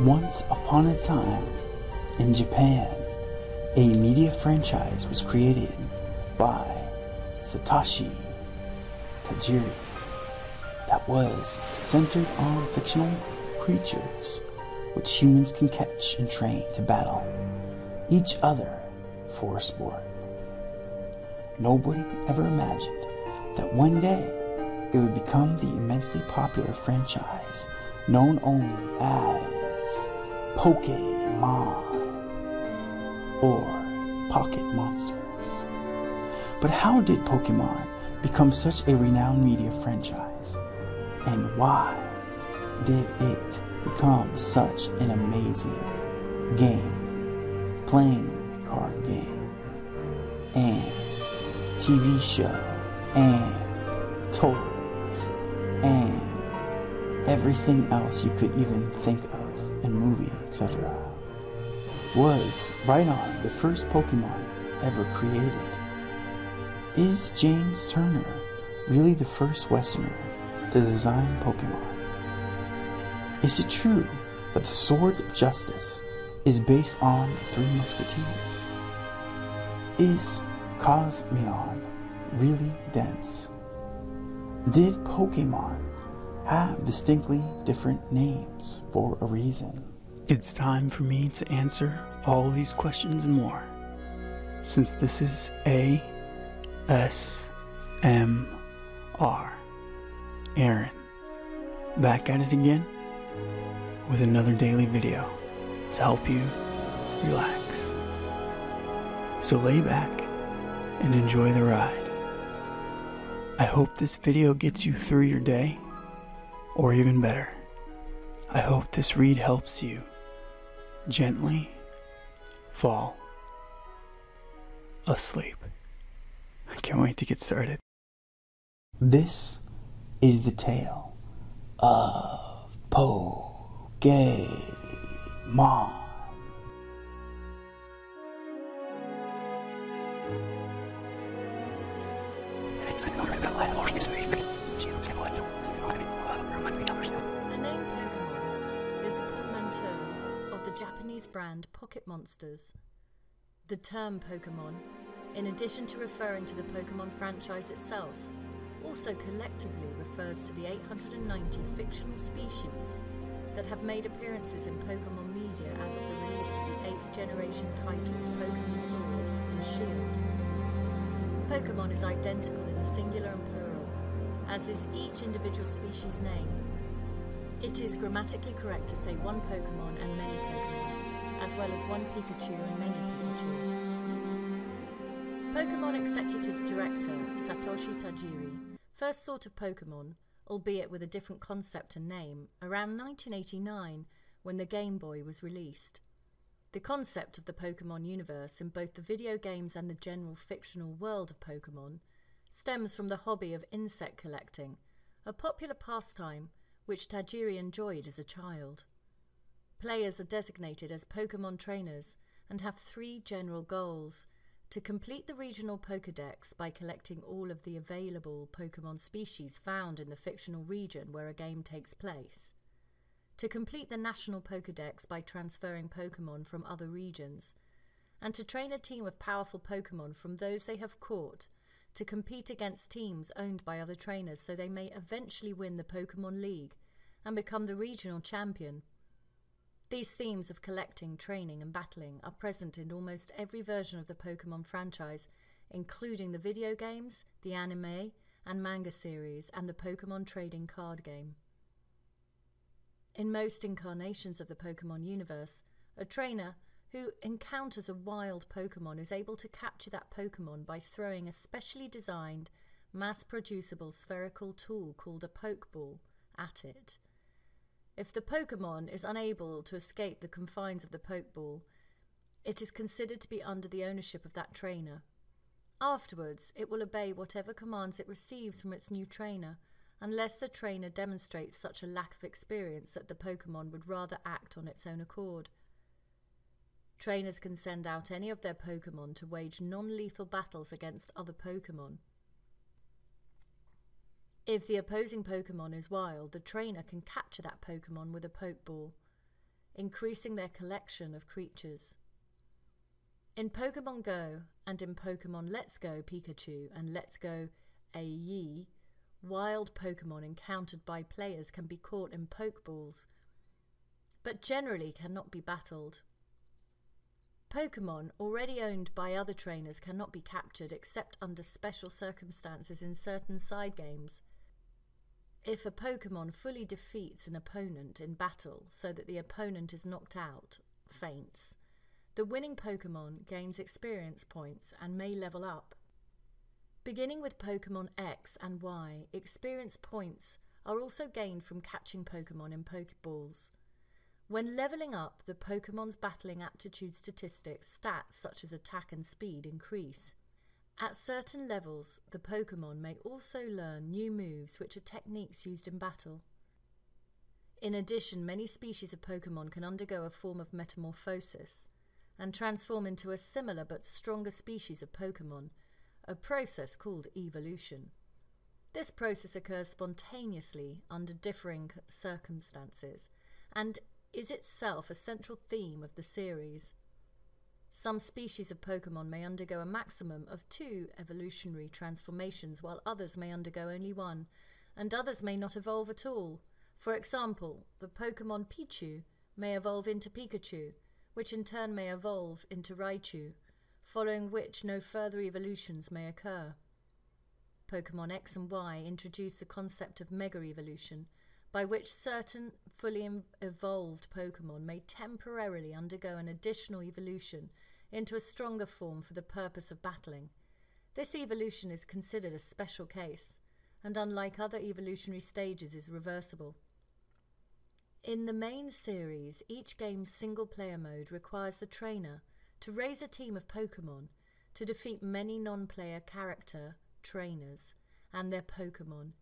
Once upon a time, in Japan, a media franchise was created by Satoshi Tajiri that was centered on fictional creatures which humans can catch and train to battle each other for a sport. Nobody ever imagined that one day it would become the immensely popular franchise known only as Pokemon or Pocket Monsters. But how did Pokemon become such a renowned media franchise? And why did it become such an amazing game, playing card game, and TV show, and toys, and everything else you could even think of in movie, etc. Was Rhydon the first Pokemon ever created? Is James Turner really the first Westerner to design Pokemon? Is it true that the Swords of Justice is based on the Three Musketeers? Is Cosmoem really dense? Did Pokemon have distinctly different names for a reason? It's time for me to answer all these questions and more. Since this is A S M R. Aaron, back at it again with another daily video to help you relax. So lay back and enjoy the ride. I hope this video gets you through your day, or even better, I hope this read helps you gently fall asleep. I can't wait to get started. This is the tale of Pokemon. The brand Pocket Monsters. The term Pokemon, in addition to referring to the Pokemon franchise itself, also collectively refers to the 890 fictional species that have made appearances in Pokemon media as of the release of the 8th generation titles Pokemon Sword and Shield. Pokemon is identical in the singular and plural, as is each individual species name. It is grammatically correct to say one Pokemon and many Pokemon, as well as one Pikachu and many Pikachu. Pokemon Executive Director Satoshi Tajiri first thought of Pokemon, albeit with a different concept and name, around 1989 when the Game Boy was released. The concept of the Pokemon universe in both the video games and the general fictional world of Pokemon stems from the hobby of insect collecting, a popular pastime which Tajiri enjoyed as a child. Players are designated as Pokemon trainers and have three general goals. To complete the regional Pokedex by collecting all of the available Pokemon species found in the fictional region where a game takes place, to complete the national Pokedex by transferring Pokemon from other regions, and to train a team of powerful Pokemon from those they have caught to compete against teams owned by other trainers so they may eventually win the Pokemon League and become the regional champion. These themes of collecting, training, and battling are present in almost every version of the Pokemon franchise, including the video games, the anime and manga series, and the Pokemon trading card game. In most incarnations of the Pokemon universe, a trainer who encounters a wild Pokemon is able to capture that Pokemon by throwing a specially designed, mass producible spherical tool called a Pokeball at it. If the Pokemon is unable to escape the confines of the Pokeball, it is considered to be under the ownership of that trainer. Afterwards, it will obey whatever commands it receives from its new trainer, unless the trainer demonstrates such a lack of experience that the Pokemon would rather act on its own accord. Trainers can send out any of their Pokemon to wage non lethal battles against other Pokemon. If the opposing Pokemon is wild, the trainer can capture that Pokemon with a Pokeball. increasing their collection of creatures. In Pokemon Go and in Pokemon Let's Go Pikachu and Let's Go Eevee, wild Pokemon encountered by players can be caught in Pokeballs, but generally cannot be battled. Pokemon already owned by other trainers cannot be captured except under special circumstances in certain side games. If a Pokemon fully defeats an opponent in battle so that the opponent is knocked out, faints, the winning Pokemon gains experience points and may level up. Beginning with Pokemon X and Y, experience points are also gained from catching Pokemon in Pokeballs. When leveling up, the Pokemon's battling aptitude statistics, stats such as attack and speed, increase. At certain levels, the Pokemon may also learn new moves which are techniques used in battle. In addition, many species of Pokemon can undergo a form of metamorphosis and transform into a similar but stronger species of Pokemon a process called evolution. This process occurs spontaneously under differing circumstances and is itself a central theme of the series. Some species of Pokemon may undergo a maximum of two evolutionary transformations, while others may undergo only one, and others may not evolve at all. For example, the Pokemon Pichu may evolve into Pikachu, which in turn may evolve into Raichu, following which no further evolutions may occur. Pokemon X and Y introduce the concept of mega evolution, by which certain fully evolved Pokemon may temporarily undergo an additional evolution into a stronger form for the purpose of battling. This evolution is considered a special case, and unlike other evolutionary stages, is reversible. In the main series, each game's single player mode requires the trainer to raise a team of Pokemon to defeat many non player character trainers and their Pokemon.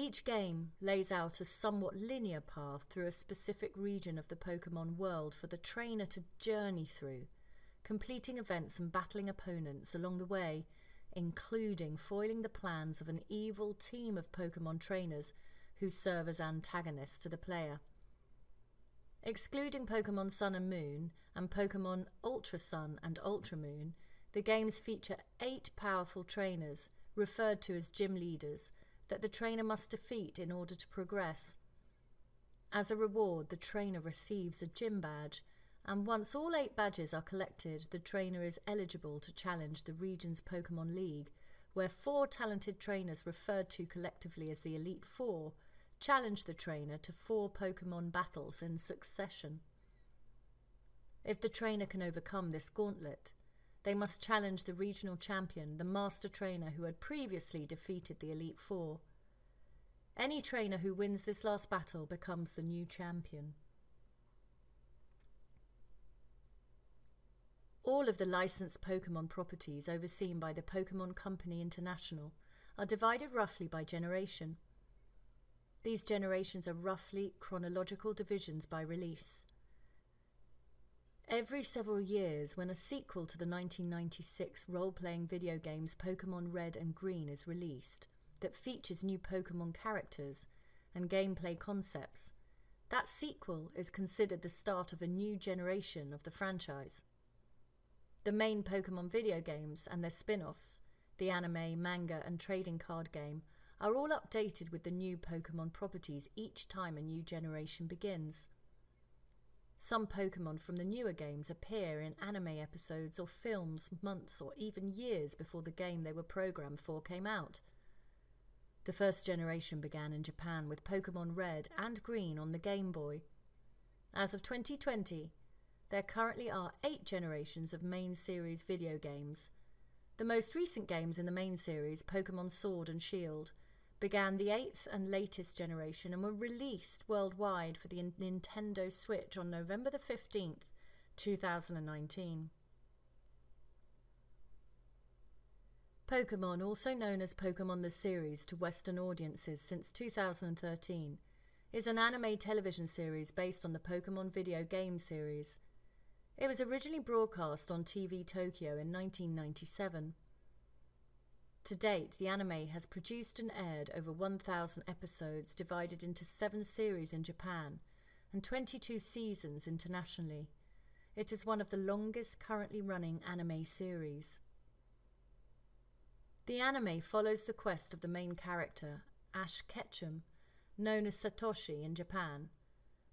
Each game lays out a somewhat linear path through a specific region of the Pokemon world for the trainer to journey through, completing events and battling opponents along the way, including foiling the plans of an evil team of Pokemon trainers who serve as antagonists to the player. Excluding Pokemon Sun and Moon and Pokemon Ultra Sun and Ultra Moon, the games feature eight powerful trainers, referred to as gym leaders, that the trainer must defeat in order to progress. As a reward, the trainer receives a gym badge, and once all eight badges are collected, the trainer is eligible to challenge the region's Pokemon League, where four talented trainers referred to collectively as the Elite Four challenge the trainer to four Pokemon battles in succession. If the trainer can overcome this gauntlet, they must challenge the regional champion, the master trainer who had previously defeated the Elite Four. Any trainer who wins this last battle becomes the new champion. All of the licensed Pokemon properties overseen by the Pokemon Company International are divided roughly by generation. These generations are roughly chronological divisions by release. Every several years, when a sequel to the 1996 role playing video games Pokemon Red and Green is released, that features new Pokemon characters and gameplay concepts, that sequel is considered the start of a new generation of the franchise. The main Pokemon video games and their spin offs, the anime, manga, and trading card game, are all updated with the new Pokemon properties each time a new generation begins. Some Pokemon from the newer games appear in anime episodes or films months or even years before the game they were programmed for came out. The first generation began in Japan with Pokemon Red and Green on the Game Boy. As of 2020, there currently are eight generations of main series video games. The most recent games in the main series, Pokemon Sword and Shield, began the eighth and latest generation and were released worldwide for the Nintendo Switch on November the 15th, 2019. Pokemon, also known as Pokemon the Series to Western audiences since 2013, is an anime television series based on the Pokemon video game series. It was originally broadcast on TV Tokyo in 1997. To date, the anime has produced and aired over 1,000 episodes divided into seven series in Japan and 22 seasons internationally. It is one of the longest currently running anime series. The anime follows the quest of the main character, Ash Ketchum, known as Satoshi in Japan,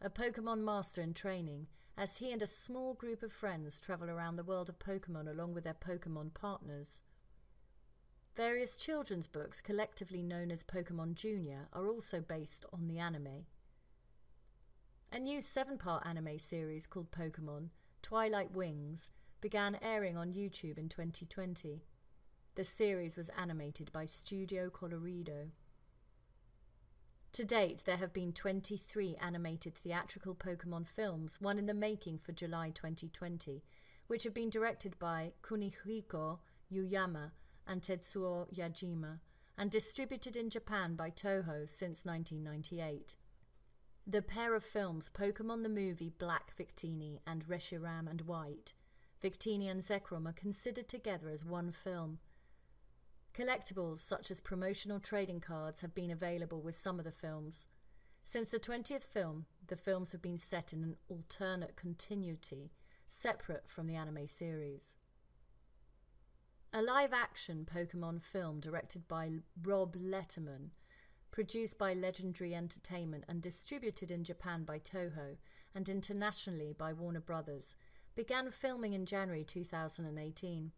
a Pokemon master in training, as he and a small group of friends travel around the world of Pokemon along with their Pokemon partners. Various children's books, collectively known as Pokemon Junior, are also based on the anime. A new seven part anime series called Pokemon Twilight Wings began airing on YouTube in 2020. The series was animated by Studio Colorido. To date, there have been 23 animated theatrical Pokemon films, one in the making for July 2020, which have been directed by Kunihiko Yuyama and Tetsuo Yajima, and distributed in Japan by Toho since 1998. The pair of films, Pokemon the Movie Black Victini and Reshiram and White, Victini and Zekrom, are considered together as one film. Collectibles such as promotional trading cards have been available with some of the films. Since the 20th film, the films have been set in an alternate continuity, separate from the anime series. A live action Pokemon film directed by Rob Letterman, produced by Legendary Entertainment and distributed in Japan by Toho and internationally by Warner Brothers, began filming in January 2018.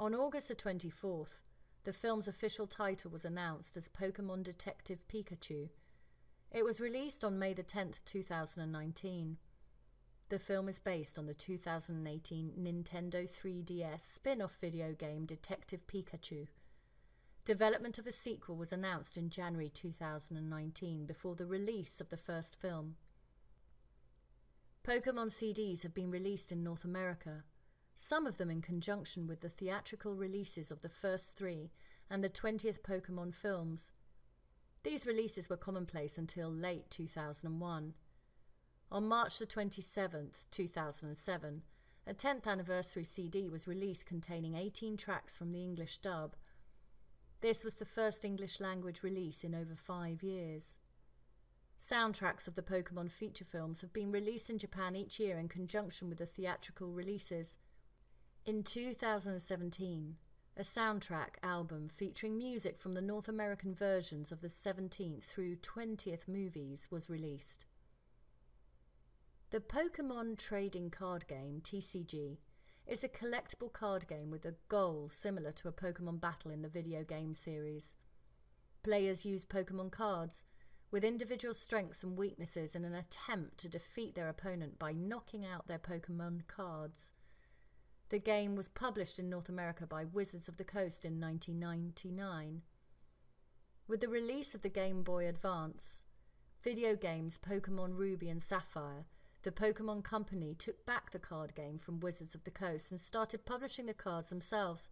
On August the 24th, the film's official title was announced as Pokemon Detective Pikachu. It was released on May the 10th, 2019. The film is based on the 2018 Nintendo 3DS spin off video game Detective Pikachu. Development of a sequel was announced in January 2019 before the release of the first film. Pokemon CDs have been released in North America, some of them in conjunction with the theatrical releases of the first three and the 20th Pokemon films. These releases were commonplace until late 2001. On March the 27th, 2007, a 10th anniversary CD was released containing 18 tracks from the English dub. This was the first English language release in over five years. Soundtracks of the Pokemon feature films have been released in Japan each year in conjunction with the theatrical releases. In 2017, a soundtrack album featuring music from the North American versions of the 17th through 20th movies was released. The Pokemon Trading Card Game, TCG, is a collectible card game with a goal similar to a Pokemon battle in the video game series. Players use Pokemon cards with individual strengths and weaknesses in an attempt to defeat their opponent by knocking out their Pokemon cards. The game was published in North America by Wizards of the Coast in 1999. With the release of the Game Boy Advance, video games Pokemon Ruby and Sapphire the Pokemon Company took back the card game from Wizards of the Coast and started publishing the cards themselves.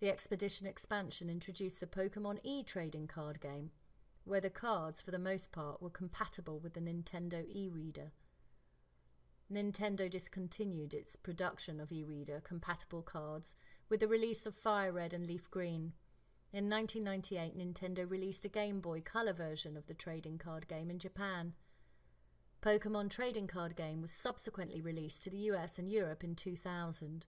The Expedition expansion introduced the Pokemon e trading card game, where the cards, for the most part, were compatible with the Nintendo e reader. Nintendo discontinued its production of e reader compatible cards with the release of Fire Red and Leaf Green. In 1998, Nintendo released a Game Boy Color version of the trading card game in Japan. Pokemon trading card game was subsequently released to the US and Europe in 2000.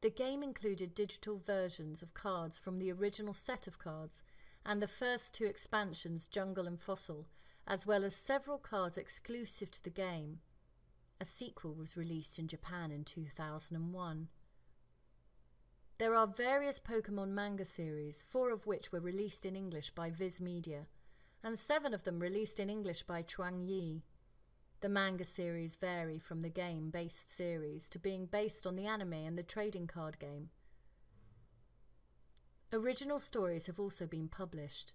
The game included digital versions of cards from the original set of cards and the first two expansions, Jungle and Fossil, as well as several cards exclusive to the game. A sequel was released in Japan in 2001. There are various Pokemon manga series, four of which were released in English by Viz Media, and seven of them released in English by Chuang Yi. The manga series vary from the game based series to being based on the anime and the trading card game. Original stories have also been published.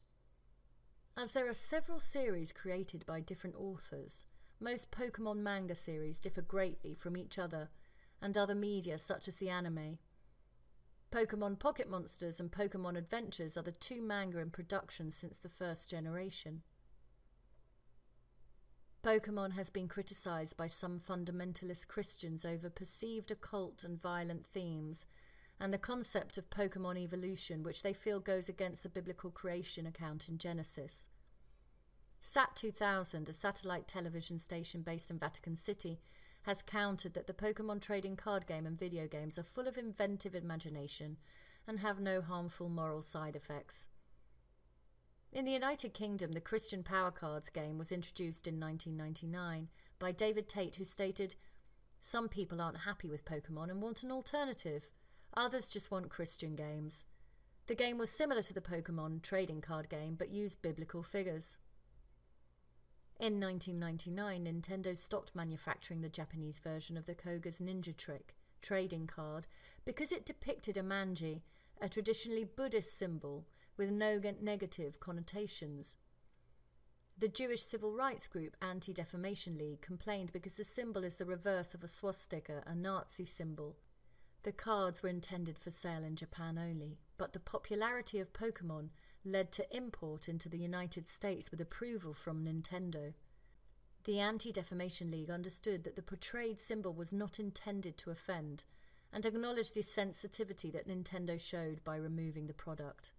As there are several series created by different authors, most Pokemon manga series differ greatly from each other and other media such as the anime. Pokemon Pocket Monsters and Pokemon Adventures are the two manga in production since the first generation. Pokemon has been criticized by some fundamentalist Christians over perceived occult and violent themes and the concept of Pokemon evolution, which they feel goes against the biblical creation account in Genesis. SAT 2000, a satellite television station based in Vatican City, has countered that the Pokemon trading card game and video games are full of inventive imagination and have no harmful moral side effects. In the United Kingdom, the Christian Power Cards game was introduced in 1999 by David Tate, who stated, Some people aren't happy with Pokemon and want an alternative. Others just want Christian games. The game was similar to the Pokemon trading card game but used biblical figures. In 1999, Nintendo stopped manufacturing the Japanese version of the Koga's Ninja Trick trading card because it depicted a manji, a traditionally Buddhist symbol with no negative connotations. The Jewish civil rights group Anti Defamation League complained because the symbol is the reverse of a swastika, a Nazi symbol. The cards were intended for sale in Japan only, but the popularity of Pokemon led to import into the United States with approval from Nintendo. The Anti Defamation League understood that the portrayed symbol was not intended to offend and acknowledged the sensitivity that Nintendo showed by removing the product.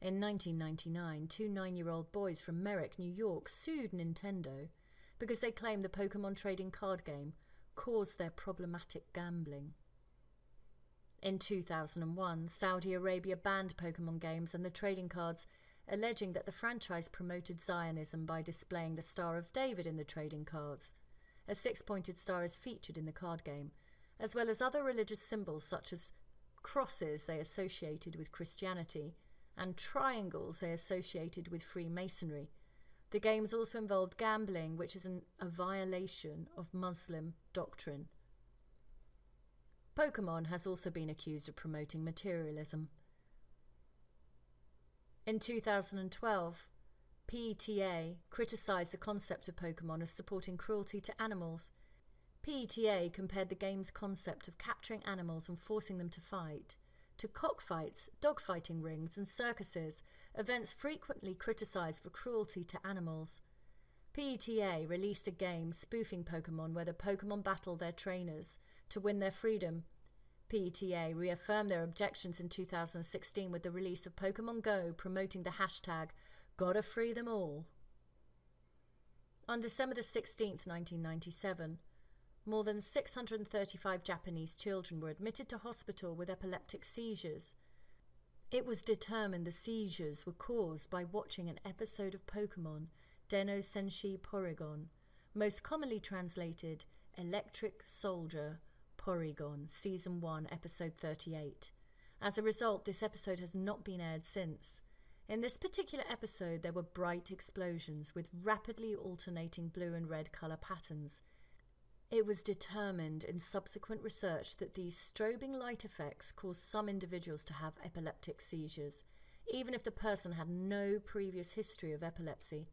In 1999, two nine year old boys from Merrick, New York, sued Nintendo because they claimed the Pokemon trading card game caused their problematic gambling. In 2001, Saudi Arabia banned Pokemon games and the trading cards, alleging that the franchise promoted Zionism by displaying the Star of David in the trading cards. A six pointed star is featured in the card game, as well as other religious symbols such as crosses they associated with Christianity and triangles they associated with Freemasonry. The games also involved gambling, which is an, a violation of Muslim doctrine. Pokemon has also been accused of promoting materialism. In 2012, PETA criticised the concept of Pokemon as supporting cruelty to animals. PETA compared the game's concept of capturing animals and forcing them to fight to cockfights, dogfighting rings, and circuses, events frequently criticised for cruelty to animals. PETA released a game spoofing Pokemon where the Pokemon battle their trainers to win their freedom. PETA reaffirmed their objections in 2016 with the release of Pokemon Go promoting the hashtag Gotta Free Them All. On December 16, 1997, more than 635 Japanese children were admitted to hospital with epileptic seizures. It was determined the seizures were caused by watching an episode of Pokemon, Den-O Senshi Porygon, most commonly translated Electric Soldier Porygon, Season 1, Episode 38. As a result, this episode has not been aired since. In this particular episode, there were bright explosions with rapidly alternating blue and red colour patterns. It was determined in subsequent research that these strobing light effects cause some individuals to have epileptic seizures, even if the person had no previous history of epilepsy.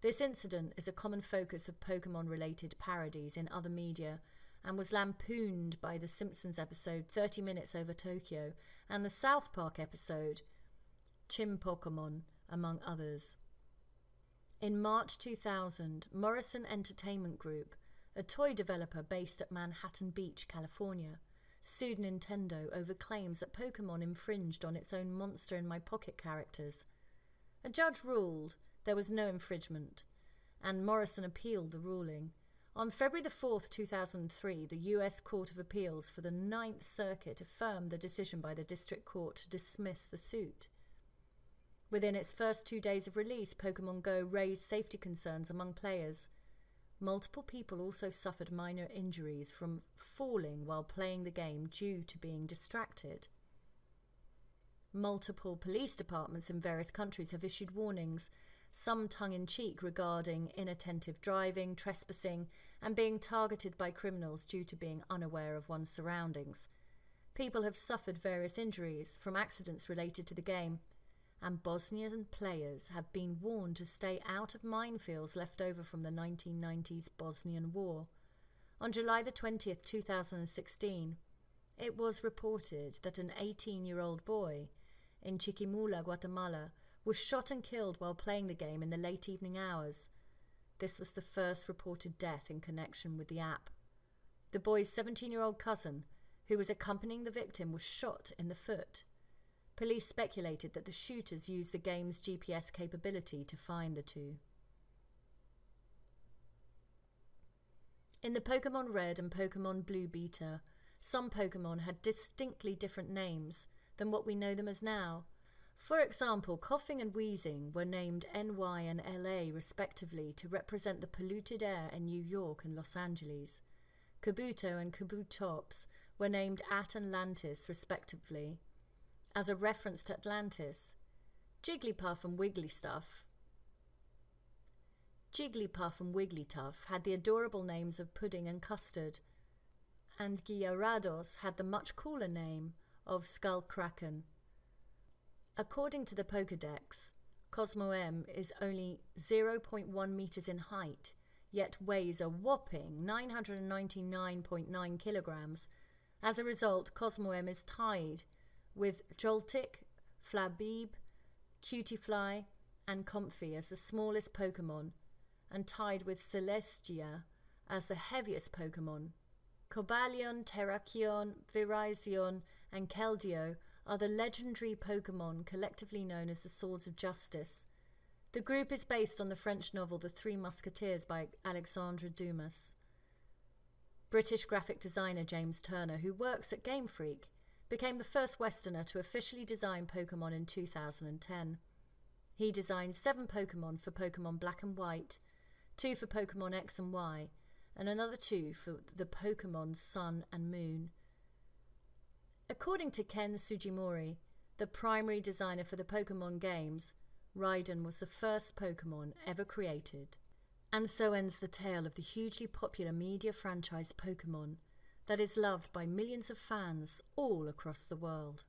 This incident is a common focus of Pokemon related parodies in other media and was lampooned by the Simpsons episode 30 Minutes Over Tokyo and the South Park episode Chinpokomon, among others. In March 2000, Morrison Entertainment Group a toy developer based at Manhattan Beach, California, sued Nintendo over claims that Pokemon infringed on its own Monster in My Pocket characters. A judge ruled there was no infringement, and Morrison appealed the ruling. On February 4, 2003, the US Court of Appeals for the Ninth Circuit affirmed the decision by the District Court to dismiss the suit. Within its first two days of release, Pokemon Go raised safety concerns among players Multiple people also suffered minor injuries from falling while playing the game due to being distracted. Multiple police departments in various countries have issued warnings, some tongue in cheek, regarding inattentive driving, trespassing, and being targeted by criminals due to being unaware of one's surroundings. People have suffered various injuries from accidents related to the game and Bosnian players have been warned to stay out of minefields left over from the 1990s Bosnian War. On July the 20th, 2016, it was reported that an 18 year old boy in Chiquimula, Guatemala, was shot and killed while playing the game in the late evening hours. This was the first reported death in connection with the app. The boy's 17 year old cousin, who was accompanying the victim, was shot in the foot. Police speculated that the shooters used the game's GPS capability to find the two. In the Pokemon Red and Pokemon Blue beta, some Pokemon had distinctly different names than what we know them as now. For example, Koffing and Wheezing were named NY and LA respectively to represent the polluted air in New York and Los Angeles. Kabuto and Kabutops were named At and Atlantis respectively, as a reference to Atlantis. Jigglypuff and Wigglystuff Jigglypuff and Wigglytuff had the adorable names of Pudding and Custard, and Gyarados had the much cooler name of Skullkraken. According to the Pokedex, Cosmoem is only 0.1 meters in height, yet weighs a whopping 999.9 kilograms. As a result, Cosmoem is tied with Joltik, Flabebe, Cutiefly, and Comfey as the smallest Pokemon and tied with Celesteela as the heaviest Pokemon. Cobalion, Terrakion, Virizion, and Keldeo are the legendary Pokemon collectively known as the Swords of Justice. The group is based on the French novel The Three Musketeers by Alexandre Dumas. British graphic designer James Turner, who works at Game Freak, became the first Westerner to officially design Pokemon in 2010. He designed seven Pokemon for Pokemon Black and White, two for Pokemon X and Y, and another two for the Pokemon Sun and Moon. According to Ken Sugimori, the primary designer for the Pokemon games, Rhydon was the first Pokemon ever created. And so ends the tale of the hugely popular media franchise Pokemon that is loved by millions of fans all across the world.